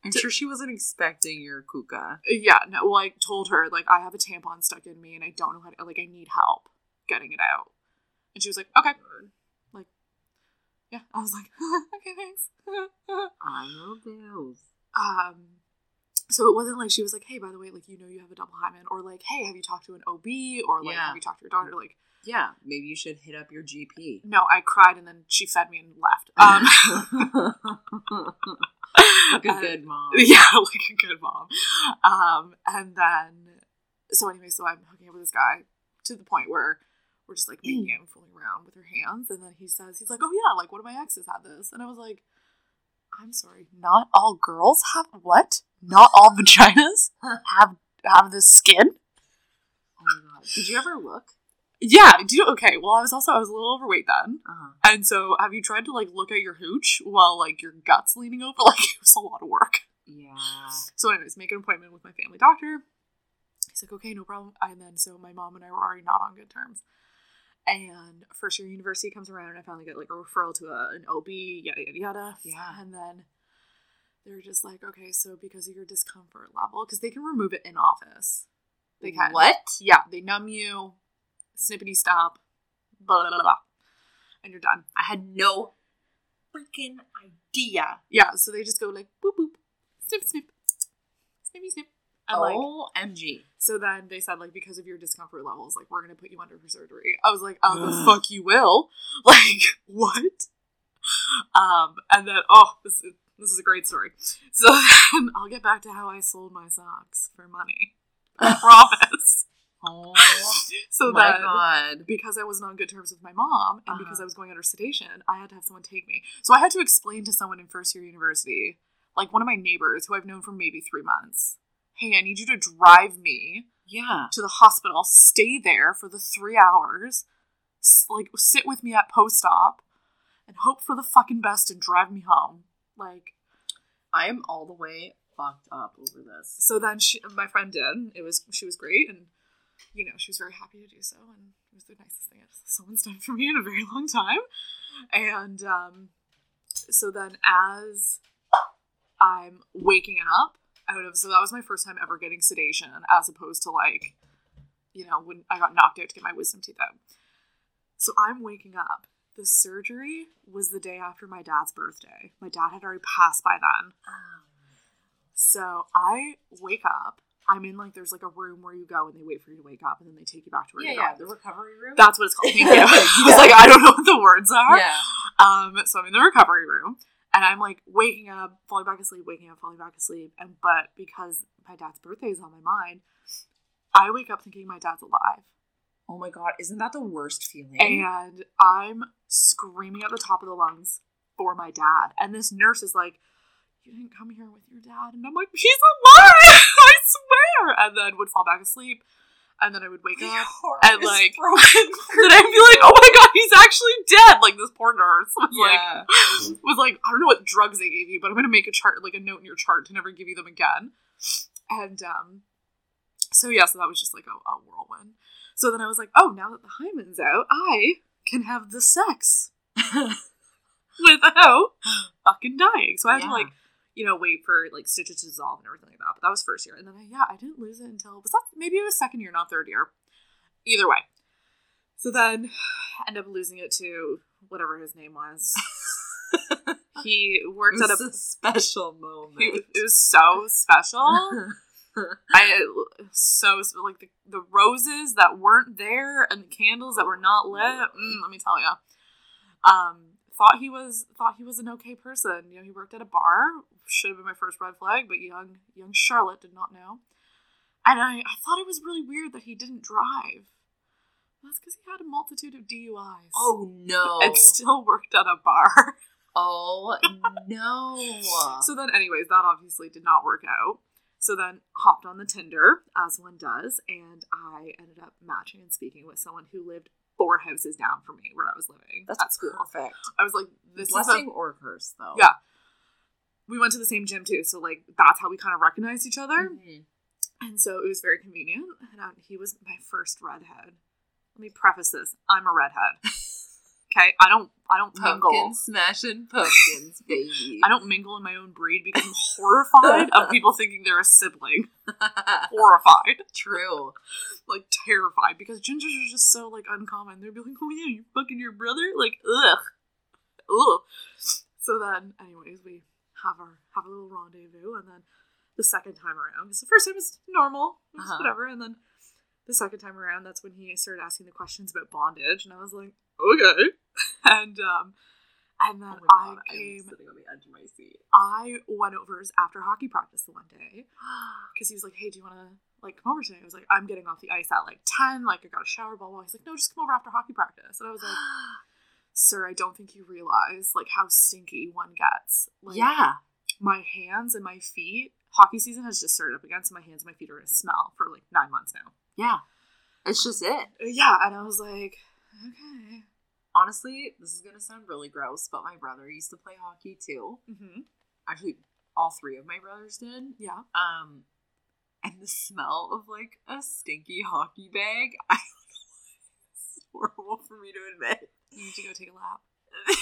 I'm sure she wasn't expecting your kuka. yeah, no, well, I told her like I have a tampon stuck in me and I don't know how to like I need help getting it out, and she was like, "Okay." Like, yeah, I was like, (laughs) "Okay, thanks." (laughs) I know those. um so it wasn't like she was like hey by the way like you know you have a double hymen or like hey have you talked to an ob or like Yeah. have you talked to your doctor like Yeah, maybe you should hit up your GP. no i cried and then she fed me and left um (laughs) like a (laughs) good mom. yeah (laughs) like a good mom um and then so anyway so i'm hooking up with this guy to the point where we're just like making (clears throat) out and fooling around with her hands and then he says he's like oh yeah like one of my exes had this and i was like i'm sorry not all girls have what not all vaginas have have this skin Oh my god. Did you ever look? Yeah do you okay well i was also i was a little overweight then Uh-huh. and so have you tried to like look at your hooch while like your guts leaning over (laughs) like it was a lot of work Yeah. So, anyways, make an appointment with my family doctor. He's like, okay, no problem. And then, so my mom and I were already not on good terms. And first year university comes around, and I finally get like a referral to a, an OB, yada yada yada. Yeah. And then they're just like, okay, so because of your discomfort level, because they can remove it in office. They can. What? Yeah, they numb you, snippety stop, blah blah blah, blah and you're done. I had no freaking idea. Yeah, so they just go like boop boop, snip snip, snippy snip, like OMG. So then they said, like, because of your discomfort levels, like, we're gonna put you under for surgery. I was like, oh, the (sighs) fuck you will. (laughs) Like, what? Um, and then oh, this is this is a great story. So (laughs) then I'll get back to how I sold my socks for money. I (laughs) promise. Oh So my then god. because I wasn't on good terms with my mom and because Uh-huh. I was going under sedation, I had to have someone take me. So I had to explain to someone in first year university, like one of my neighbors who I've known for maybe three months, hey, I need you to drive me Yeah. to the hospital, stay there for the three hours, like sit with me at post op, and hope for the fucking best and drive me home. Like, I am all the way fucked up over this. so then she, my friend did. It was she was great, and you know she was very happy to do so, and it was the nicest thing someone's done for me in a very long time. And um, so then as I'm waking up out of, so that was my first time ever getting sedation, as opposed to like, you know, when I got knocked out to get my wisdom teeth out. So I'm waking up. The surgery was the day after my dad's birthday. My dad had already passed by then. So I wake up. I'm in like there's like a room where you go and they wait for you to wake up and then they take you back to where Yeah, you're yeah. The recovery room. That's what it's called. (laughs) Thank you. I was like, I don't know what the words are. yeah. Um, so I'm in the recovery room and I'm like waking up, falling back asleep, waking up, falling back asleep. And but because my dad's birthday is on my mind, I wake up thinking my dad's alive. Oh my god, isn't that the worst feeling? And I'm screaming at the top of the lungs for my dad. And this nurse is like, You didn't come here with your dad. And I'm like, He's alive! (laughs) Swear. And then would fall back asleep. And then I would wake up. and, like, And (laughs) I'd be like, Oh my god, he's actually dead. Like this poor nurse was like (gasps) was like, I don't know what drugs they gave you, but I'm gonna make a chart, like a note in your chart to never give you them again. And um, so yeah, so that was just like a, a whirlwind. So then I was like, oh, now that the hymen's out, I can have the sex (laughs) without (gasps) fucking dying. So I had to like, you know, wait for like stitches to dissolve and everything like that. But that was first year, and then I, yeah, I didn't lose it until was that maybe it was second year, not third year. Either way. So then, (sighs) end up losing it to whatever his name was. (laughs) he worked at a. a special moment. It was, it was so special. (laughs) I so like the, the roses that weren't there and the candles that were not lit. Mm, let me tell you, um, thought he was thought he was an okay person. You know, he worked at a bar. Should have been my first red flag, but young young Charlotte did not know. And I, I thought it was really weird that he didn't drive. That's because he had a multitude of DUIs. Oh no. (laughs) And still worked at a bar. oh (laughs) no. So then, anyways, that obviously did not work out. So then, hopped on the Tinder, as one does, and I ended up matching and speaking with someone who lived four houses down from me where I was living That's at school. perfect. I was like, this Blessing is a, or curse though. Yeah. We went to the same gym too, so like that's how we kind of recognized each other, Mhm. and so it was very convenient. And um, he was my first redhead. Let me preface this: I'm a redhead. (laughs) Okay, I don't, I don't mingle. Pumpkin smashing pumpkins, (laughs) baby. I don't mingle in my own breed because I'm horrified of (laughs) people thinking they're a sibling. Horrified. True. like terrified because gingers are just so like uncommon. They'd be like, "Oh yeah, you fucking your brother?" Like, ugh, ugh. So then, anyways, we have our have a little rendezvous, and then the second time around, because the first time was normal, was Uh-huh. whatever, and then the second time around, that's when he started asking the questions about bondage, and I was like, okay, (laughs) and um, and then Oh I God, I'm came. sitting on the edge of my seat. I went over after hockey practice the one day (gasps) because he was like, "Hey, do you want to like come over today?" I was like, "I'm getting off the ice at like ten. Like I got a shower, blah blah." He's like, "No, just come over after hockey practice." And I was like, (gasps) (gasps) "Sir, I don't think you realize like how stinky one gets. Like, yeah. my hands and my feet. Hockey season has just started up again, so my hands and my feet are gonna smell for like nine months now. Yeah. It's just it. Yeah, and I was like, okay. Honestly, this is gonna sound really gross, but my brother used to play hockey too. Mm-hmm. Actually, all three of my brothers did. Yeah. Um, and the smell of like a stinky hockey bag, (laughs) I (laughs) it's horrible for me to admit. You need to go take a lap. (laughs)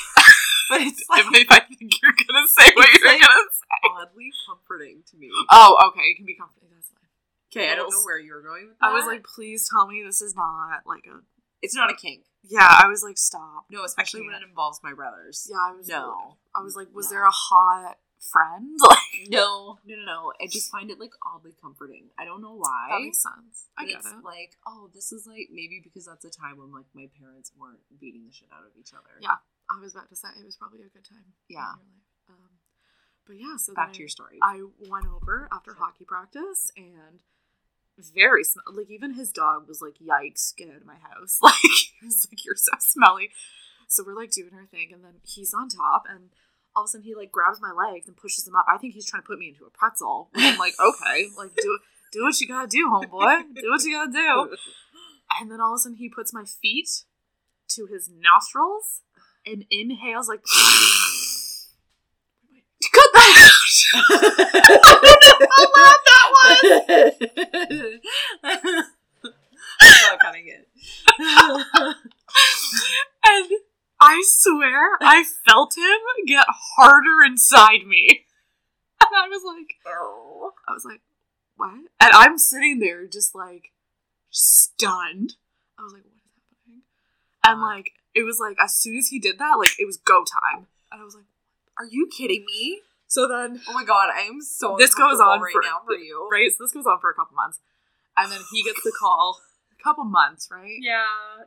But it's like if I think you're gonna say what you're like- gonna say. oddly comforting to me. Oh, okay. It can be comforting. That's fine. Okay, I don't know where you were going with that. I was like, please tell me this is not like a. it's not a kink. Yeah, I was like, stop. No, especially when it involves my brothers. Yeah, I was. No. I was like, was No. there a hot friend? (laughs) Like, No, no, no, no. I just find it like oddly comforting. I don't know why. that makes sense. I get it's it. like, oh, this is like maybe because that's a time when like my parents weren't beating the shit out of each other. Yeah. I was about to say it was probably a good time. Yeah. Um, but yeah, so Back to your story. I went over after hockey practice and very sm- like even his dog was like, "Yikes, get out of my house!" (laughs) Like he was like, "You're so smelly." So we're like doing our thing, and then he's on top, and all of a sudden he like grabs my legs and pushes them up. I think he's trying to put me into a pretzel. (laughs) And I'm like, okay, like do do what you gotta do, homeboy. Do what you gotta do. And then all of a sudden he puts my feet to his nostrils and inhales like. (laughs) Cut that (laughs) I don't know how loud that was. I'm not cutting it. And I swear I felt him get harder inside me. (laughs) And I was like, oh. I was like, what? And I'm sitting there just like stunned. I was like, what is happening? And like, it was like, as soon as he did that, like, it was go time. And I was like, Are you kidding me? so then, Oh my god, I am so This goes on right for- now for you. right? So this goes on for a couple months. And then he gets the call, a couple months, right? Yeah.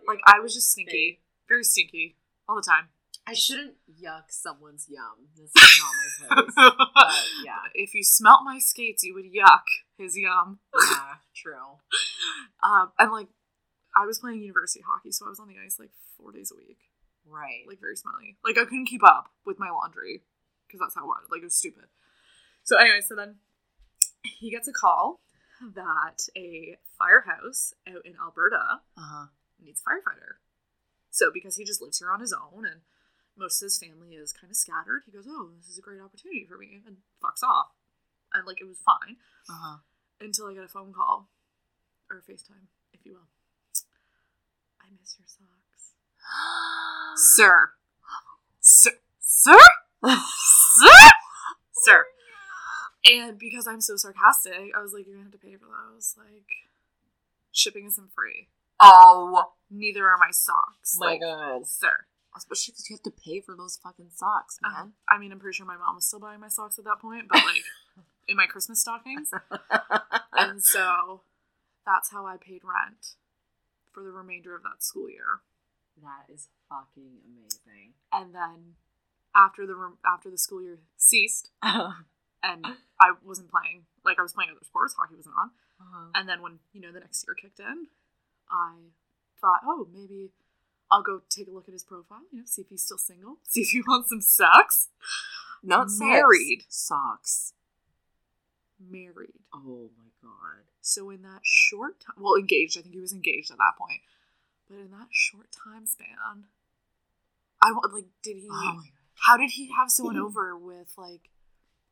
Like, I was just stinky, very stinky all the time. I shouldn't yuck someone's yum. This is not my (laughs) place. But yeah. If you smelt my skates, you would yuck his yum. Yeah, (laughs) true. Um, and like, I was playing university hockey, so I was on the ice like four days a week, Right. like very smelly. Like I couldn't keep up with my laundry because that's how it was. Like it was stupid. So anyway, so then he gets a call that a firehouse out in Alberta uh-huh. needs a firefighter. So because he just lives here on his own and most of his family is kind of scattered, he goes, "Oh, this is a great opportunity for me," and fucks off. And like it was fine Uh-huh. until I get a phone call or a FaceTime, if you will. I miss your socks, (gasps) sir, sir, sir, sir, sir. And because I'm so sarcastic, I was like, "You're gonna have to pay for those. Like, shipping isn't free. Oh Neither are my socks. my like, god. sir." Especially because you have to pay for those fucking socks, Uh, man. I mean, I'm pretty sure my mom was still buying my socks at that point, but like (laughs) in my Christmas stockings. (laughs) And so that's how I paid rent for the remainder of that school year. that is fucking amazing. And then after the rem- after the school year ceased, (laughs) and I wasn't playing, like I was playing other sports, hockey wasn't on. And then when you know the next year kicked in, I thought, oh, maybe I'll go take a look at his profile, you know, see if he's still single, (laughs) see if he wants some socks. Not Married. Socks. Married. Oh my god. So in that short time, well, engaged. I think he was engaged at that point. But in that short time span, I want like, did he? Oh how did he have someone (laughs) over with like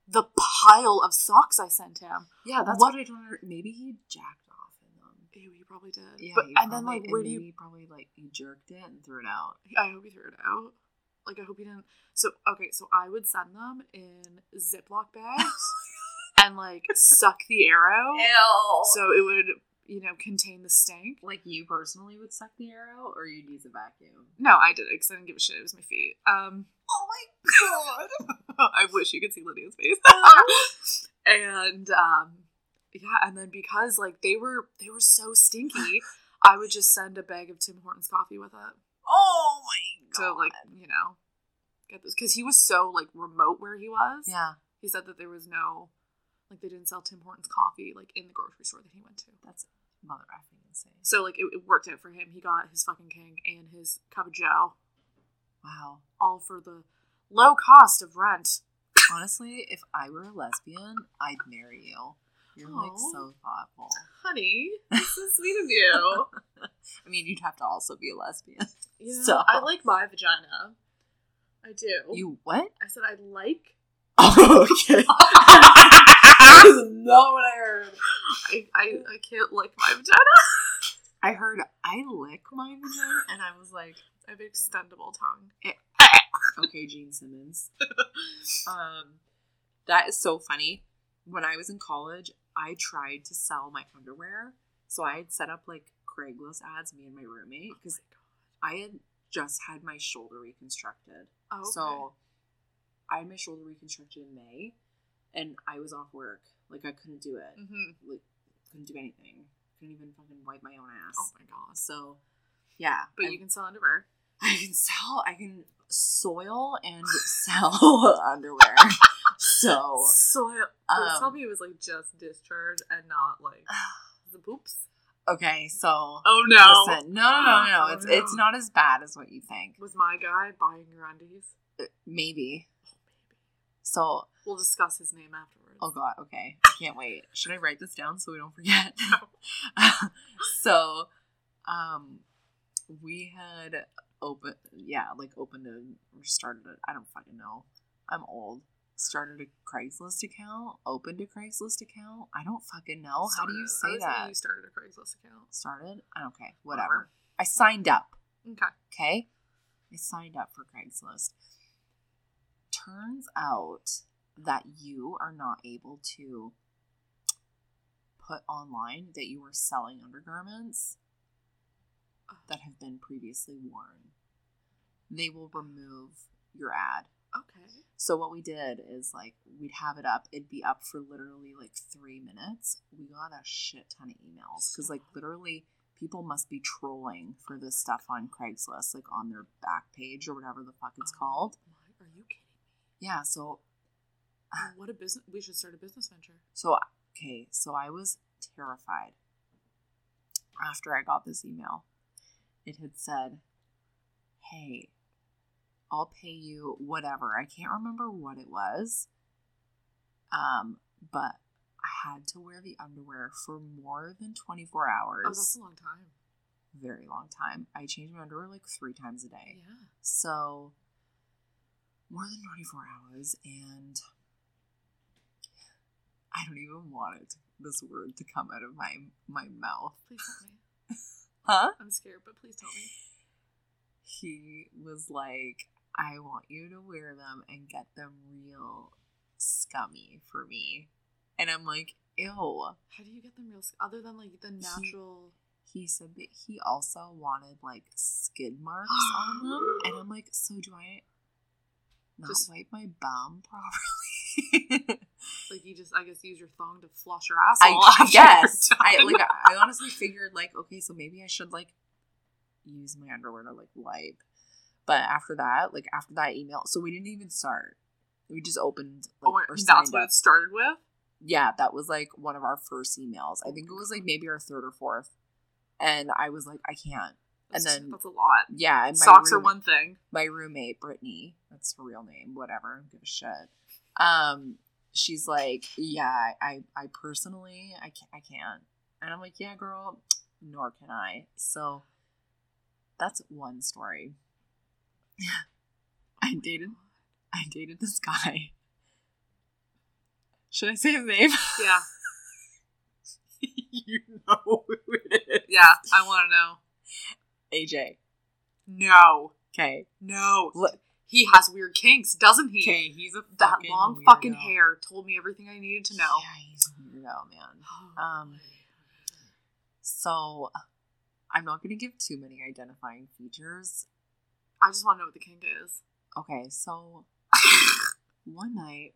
the pile of socks I sent him? Yeah, that's What- what, I don't. Maybe he jacked off in them. Ew, he probably did. Yeah, but he and then like, where and do you? he probably like he jerked it and threw it out. I hope he threw it out. Like I hope he didn't. So okay, so I would send them in Ziploc bags (laughs) and like suck the arrow, Ew. so it would you know contain the stank. like you personally would suck the arrow, or you'd use a vacuum. No, I did it because I didn't give a shit. It was my feet. Um, Oh my (laughs) god. I wish you could see Lydia's face. (laughs) and um, yeah, and then because like they were they were so stinky, (sighs) I would just send a bag of Tim Hortons coffee with it oh my god. to like you know get this because he was so like remote where he was. yeah, he said that there was no like they didn't sell Tim Hortons coffee like in the grocery store that he went to. that's mother effing insane. So like it, it worked out for him. He got his fucking king and his cup of joe Wow. all for the low cost of rent. Honestly, if I were a lesbian, I'd marry you. You're like so thoughtful. Honey, (laughs) that's so sweet of you. I mean, you'd have to also be a lesbian. (laughs) Yeah, So- I like my vagina. I do. You what? I said I like. Oh, (laughs) okay. that is not what I heard. I, I, I can't like my vagina. I heard I lick my vagina, and I was like, I have an extendable tongue. Eh, eh, eh. okay, Gene Simmons. Um, that is so funny. When I was in college, I tried to sell my underwear, so I had set up like Craigslist ads. Me and my roommate, because I had just had my shoulder reconstructed. Oh, okay. So I had my shoulder reconstructed in May, and I was off work. Like I couldn't do it. Mhm. Like couldn't do anything. Couldn't even fucking wipe my own ass. Oh my god. So yeah, But I- you can sell underwear. I can sell. I can soil and (laughs) sell (laughs) underwear. So Soil. Um, tell me it was like just discharge and not like (sighs) the poops. okay, so Oh no. listen, no, no, no, no. Oh, It's no. it's not as bad as what you think. Was my guy buying your undies? Uh, Maybe. Oh, maybe. So We'll discuss his name afterwards. Oh god, okay. I can't wait. Should I write this down so we don't forget? (laughs) (laughs) so um we had open yeah, like opened a or started a I don't fucking know. I'm old. Started a Craigslist account, opened a Craigslist account. I don't fucking know. How do you say I that? you started a Craigslist account. Started? Okay, whatever. I signed up. Okay. Okay. I signed up for Craigslist. Turns out that you are not able to put online that you are selling undergarments that have been previously worn. They will remove your ad. Okay. So what we did is like we'd have it up. It'd be up for literally like three minutes. We got a shit ton of emails because like literally people must be trolling for this stuff on Craigslist, like on their back page or whatever the fuck it's Oh called. my- Are you kidding me? Yeah. So what a business! We should start a business venture. so okay. So I was terrified after I got this email. It had said, "Hey, I'll pay you whatever." I can't remember what it was. Um, but I had to wear the underwear for more than 24 hours. Oh, that's a long time. Very long time. I changed my underwear like three times a day. Yeah. So, more than 24 hours, and I don't even want it, this word to come out of my my mouth. Please tell me. (laughs) Huh? I'm scared, but please tell me. He was like, I want you to wear them and get them real scummy for me. And I'm like, ew. How do you get them real? Other than like the natural. He said that he also wanted like skid marks (gasps) on them. And I'm like, so do I not Just- wipe my bum (laughs) properly? Like you just, I guess, use your thong to floss your asshole. I after (laughs) I like. I (laughs) honestly figured like, okay, so maybe I should like use my underwear to like wipe. But after that, like after that email, so we didn't even start. We just opened. Like, Oh that's what up. it started with. Yeah, that was like one of our first emails. I Oh think it was like maybe our third or fourth. And I was like, I can't. That's, then- that's a lot. Yeah, and my Socks are one thing. my roommate Brittany, that's her real name, whatever, give a shit. Um, she's like, yeah, I, I personally, I can't, I can't, and I'm like, yeah, girl, nor can I. So that's one story. I dated, I dated this guy. Should I say his name? Yeah, (laughs) you know who it is. yeah. I want to know. AJ. No, Okay. no. Look- He has weird kinks, doesn't he? Okay, he's a That fucking long fucking hair told me everything I needed to know. Yeah, he's a weirdo, man. (sighs) Um, so I'm not going to give too many identifying features. I just want to know what the kink is. Okay, so (laughs) one night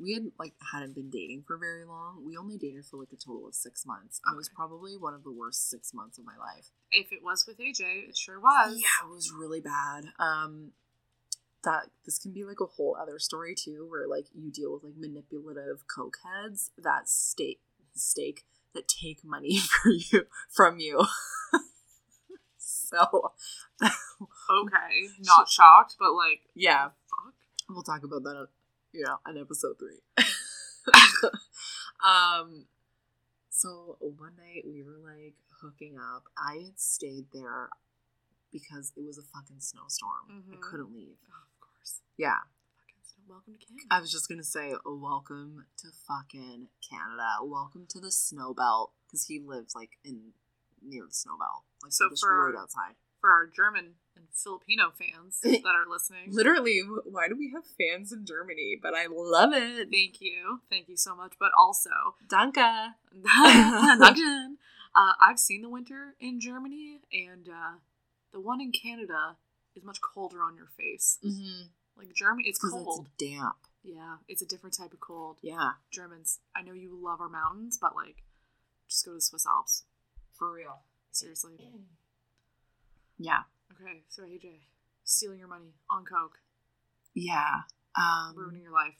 we had like hadn't been dating for very long. We only dated for like a total of six months. And It was probably one of the worst six months of my life. if it was with AJ, it sure was. Yeah, it was really bad. Um, that this can be like a whole other story too, where like you deal with like manipulative cokeheads that stake stake that take money (laughs) for you from you. So Okay, (laughs) not shocked, but like, yeah, fuck. we'll talk about that. You know, on episode three. (laughs) um, so one night we were like hooking up. I had stayed there because it was a fucking snowstorm. I Mhm. couldn't leave. Oh, of course. Yeah. Welcome to Canada. I was just gonna say, welcome to fucking Canada. Welcome to the snow belt because he lives like in near the snow belt, like So just for- outside. For our German and Filipino fans (laughs) that are listening, Literally, why do we have fans in Germany? But I love it. thank you, thank you so much. But also, Danke. (laughs) Dankeschön. (laughs) uh, I've seen the winter in Germany, and uh, the one in Canada is much colder on your face. Mm-hmm. Like Germany, it's cold. it's damp. Yeah, it's a different type of cold. Yeah, Germans, I know you love our mountains, but like, just go to the Swiss Alps. For real. Seriously. Yeah, Okay, so AJ, stealing your money on coke, yeah. Um, ruining your life.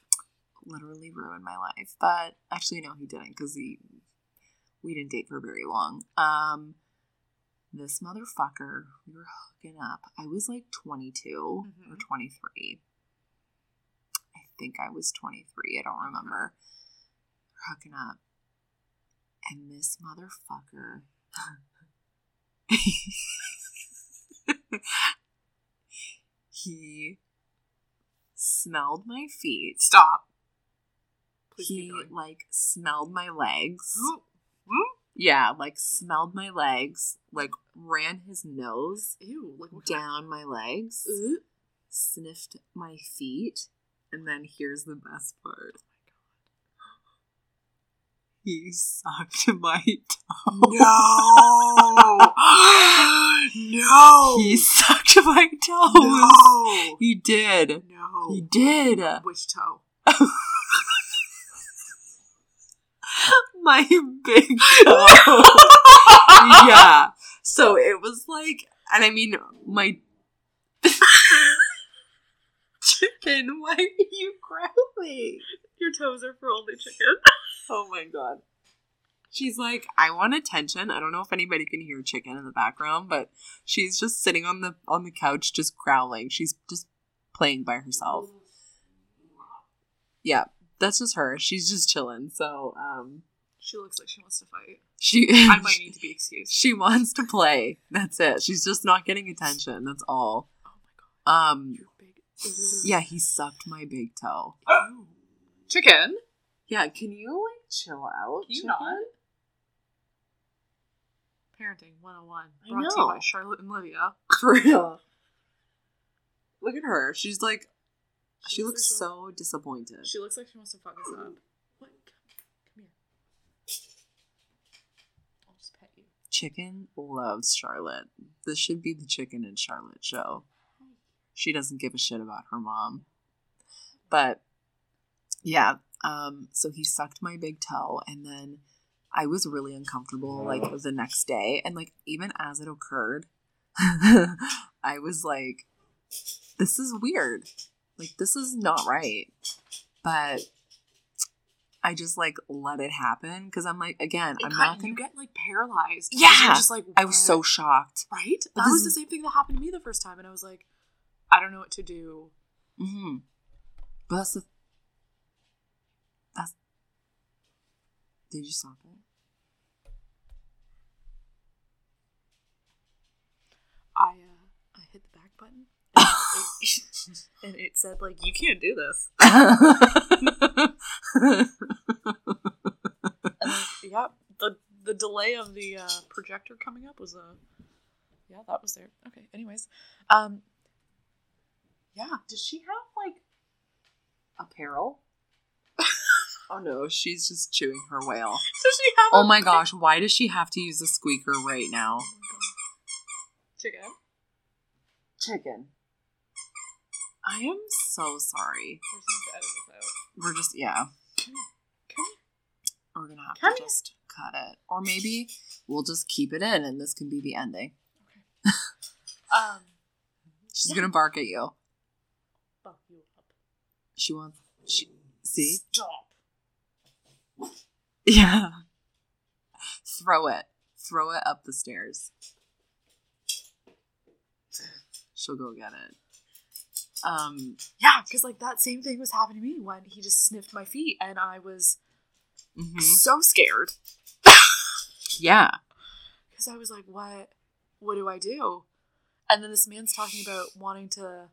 literally ruined my life. But actually, no, he didn't because he we didn't date for very long. Um, this motherfucker, we were hooking up. I was like 22 or Mhm. 23. I think I was 23. I don't remember. We're hooking up, and this motherfucker. (laughs) he smelled my feet Stop. Please he like smelled my legs. Ooh, ooh, Yeah, like smelled my legs, like ran his nose Ew, like down my legs, Ugh. sniffed my feet, and then here's the best part. He sucked my toe. No. (gasps) no. He sucked my toes. no. He did. No. He did. Which toe? (laughs) My big toe. (laughs) yeah. So it was like, and I mean, my (laughs) chicken. Why are you growling? Your toes are for only chicken. (laughs) Oh my god. She's like, I want attention. I don't know if anybody can hear chicken in the background, but she's just sitting on the on the couch, just growling. She's just playing by herself. Yeah, that's just her. She's just chilling. So, um, She looks like she wants to fight. she I might (laughs) need to be excused. she wants to play. That's it. She's just not getting attention. That's all. Oh my god. Um, yeah, he sucked my big toe. Ew. (gasps) Chicken? Yeah, can you like chill out? Can you chicken? not? Parenting 101. I Brought to you know. by Charlotte and Lydia. (laughs) For real. Look at her. She's like, she She looks looks like so disappointed. She looks like she wants to fuck us up. What? Come, come here. I'll just pet you. Chicken loves Charlotte. This should be the Chicken and Charlotte show. She doesn't give a shit about her mom. But yeah, um, so he sucked my big toe and then I was really uncomfortable like the next day. And like even as it occurred, (laughs) I was like, this is weird. Like this is not right. But I just like let it happen because I'm like, again, It I'm not you gonna. get like paralyzed. Yeah. Just like I was so shocked. right. But That this was the same thing that happened to me the first time, and I was like, I don't know what to do. Mm-hmm. But that's the. That's. Did you stop it? I uh, I hit the back button, and it, (laughs) and it said like you can't do this. And (laughs) yeah, the the delay of the uh, projector coming up was a yeah that was there. Okay, anyways, um, yeah. Does she have like Apparel? Oh no, she's just chewing her whale. (laughs) Does she have? Oh a my gosh, why does she have to use a squeaker right now? Oh. Chicken. Chicken. I am so sorry. We're just gonna have to edit this out. We're just, yeah. Come here. We're gonna have Come to here. just cut it. Or maybe we'll just keep it in and this can be the ending. Okay. (laughs) Um, She's Yeah. gonna bark at you. fuck you up. She wants, she, see? Stop. Yeah. Throw it. Throw it up the stairs. She'll go get it. Um, Yeah, because like that same thing was happening to me when he just sniffed my feet, and I was mhm. so scared yeah. because I was like, "What? What do I do?" And then this man's talking about wanting to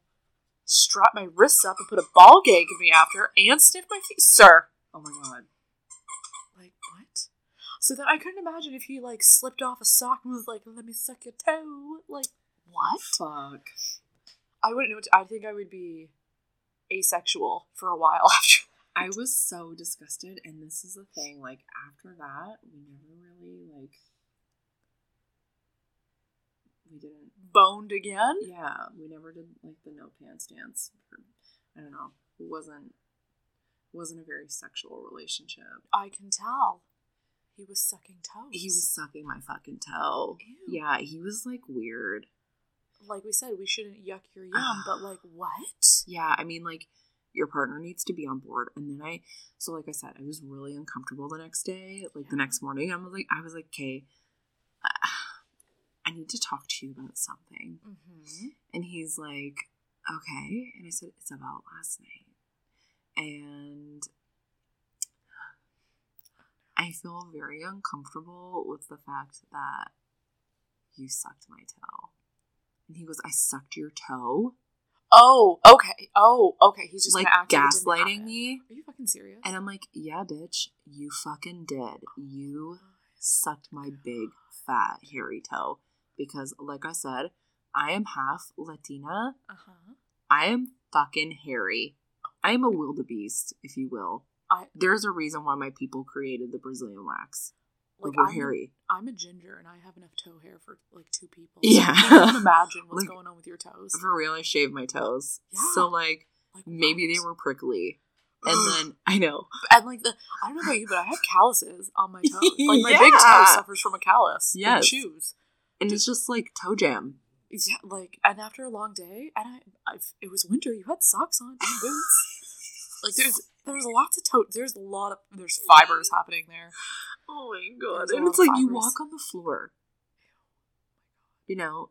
strap my wrists up and put a ball gag in me after and sniff my feet, sir. Oh my god. So then I couldn't imagine if he like slipped off a sock and was like, "Let me suck your toe." Like what? Fuck. I wouldn't know. What to, I think I would be asexual for a while (laughs) after. I was so disgusted, and this is the thing. Like after that, we never really like. We didn't. Boned again. Yeah, we never did like the no pants dance. For, I don't know. It wasn't. Wasn't a very sexual relationship. I can tell. He was sucking toes. He was sucking my fucking toe. Ew. Yeah, he was like weird. like we said, we shouldn't yuck your yum, but like what? Yeah, I mean, like your partner needs to be on board. And then I, so like I said, I was really uncomfortable the next day. Like the next morning, I was like, I was like, okay, I need to talk to you about something. Mm-hmm. And he's like, okay. And I said, it's about last night. And I feel very uncomfortable with the fact that you sucked my toe. And he goes, I sucked your toe? Oh, okay. Oh, okay. He's just like gonna act like it didn't gaslighting me. Are you fucking serious? And I'm like, yeah, bitch, you fucking did. You sucked my big, fat, hairy toe. Because, like I said, I am half Latina. uh huh. I am fucking hairy. I am a wildebeest, if you will. I There's a reason why my people created the Brazilian wax. like we're I'm, hairy. I'm a ginger and I have enough toe hair for like two people. Yeah. So you can imagine what's (laughs) Like- going on with your toes. For real, I shave my toes. Yeah. So, like, Like maybe they were prickly. (gasps) And then, I know. and like the I don't know about you, but I have calluses on my toes. (laughs) Like my big toe suffers from a callus. Yes. shoes. And it's just like toe jam. Yeah, like and after a long day, and I, I've, it was winter. You had socks on and boots. Like there's there's lots of toe. There's a lot of there's fibers happening there. Oh my There's And it's like you walk on the floor. You know,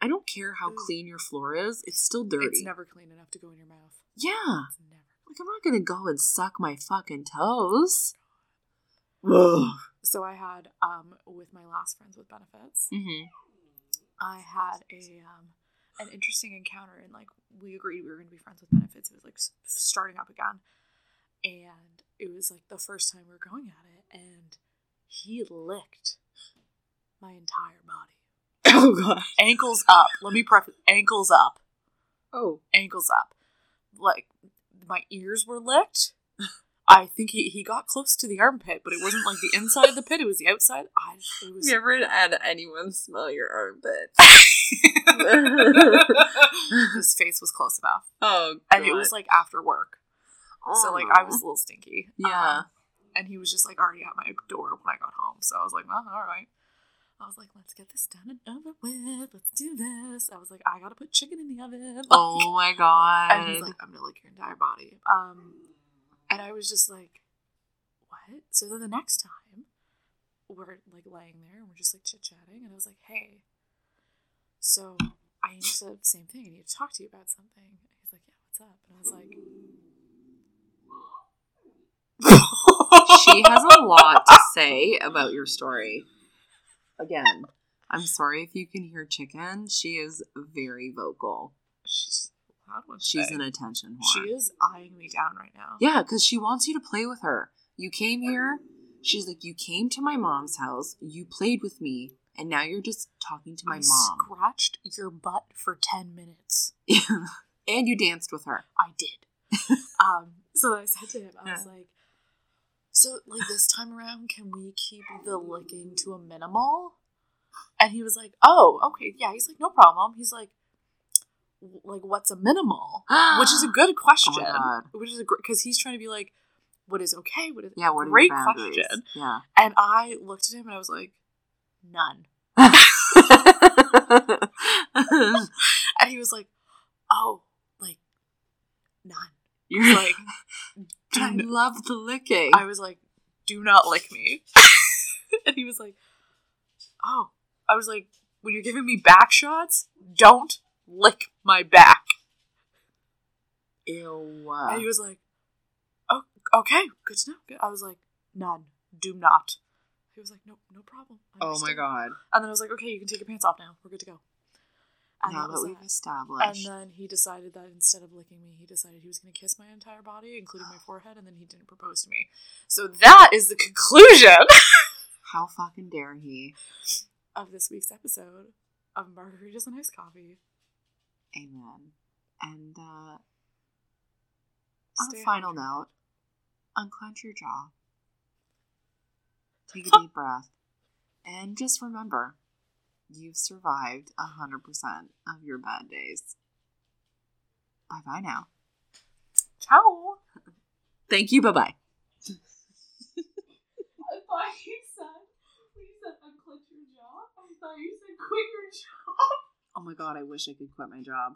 I don't care how clean your floor is, it's still dirty. It's never clean enough to go in your mouth. yeah. It's never. Like, I'm not gonna go and suck my fucking toes. Ugh. So I had um with my last friends with benefits, Mm-hmm. I had a um an interesting encounter and like we agreed we were going to be friends with benefits. It was like starting up again, and it was like the first time we were going at it, and he licked my entire body, (coughs) Oh god. ankles up. Let me preface: ankles up, Oh. ankles up. Like my ears were licked. (laughs) I think he, he got close to the armpit, but it wasn't like the inside of the pit; it was the outside. I it was. You ever had anyone smell your armpit? (laughs) (laughs) His face was close enough. oh, and it was like after work. So like i was a little stinky. Yeah. Um, and he was just like already at my door when i got home. So i was like well all right. I was like let's get this done and over with. Let's do this. I was like i gotta put chicken in the oven. (laughs) Like- Oh my god. (laughs) and he's like i'm gonna lick your entire body. Um and i was just like what? So then the next time, we're like laying there and we're just like chit chatting, and I was like, hey, so I need to, same thing, I need to talk to you about something. He's like, yeah, what's up? And I was like, she has a lot to say about your story. Again, I'm sorry if you can hear chicken. She is very vocal. she's a loud one. She's today. an attention She is eyeing me down right now. Yeah, because she wants you to play with her. You came here. She's like, you came to my mom's house. You played with me, and now you're just talking to my I mom. scratched your butt for 10 minutes. (laughs) and you danced with her. I did. (laughs) um, so I said to him, I was like, so like this time around, can we keep the licking to a minimal? And he was like, oh, okay, yeah. He's like, no problem. He's like, like what's a minimal? (gasps) Which is a good question. Oh God. Which is a great because he's trying to be like, what is okay? What is Yeah, what great question? Yeah. And I looked at him and I was like, none. (laughs) And he was like, oh, like none. You're Like, (laughs) I love the licking. I was like, do not lick me. (laughs) and he was like, oh. I was like, when you're giving me back shots, don't lick my back. Ew. And he was like, oh, okay, good to know. I was like, none, do not. He was like, no, no problem. Oh my god. And then I was like, okay, you can take your pants off now. We're good to go. And now that that we've that. established. And then he decided that instead of licking me, he decided he was going to kiss my entire body, including my (gasps) forehead, and then he didn't propose to me. So that is the conclusion (laughs) How fucking dare he? of this week's episode of Margaritas and Iced Coffee. Amen. And uh, on Stay a final note, unclench your jaw. Take a (laughs) deep breath. And just remember, you've survived 100% of your bad days. Bye bye now. Ciao. Thank you. Bye bye. I thought you said, you said unclench your jaw, I thought you said quit your job. Oh my god, I wish I could quit my job.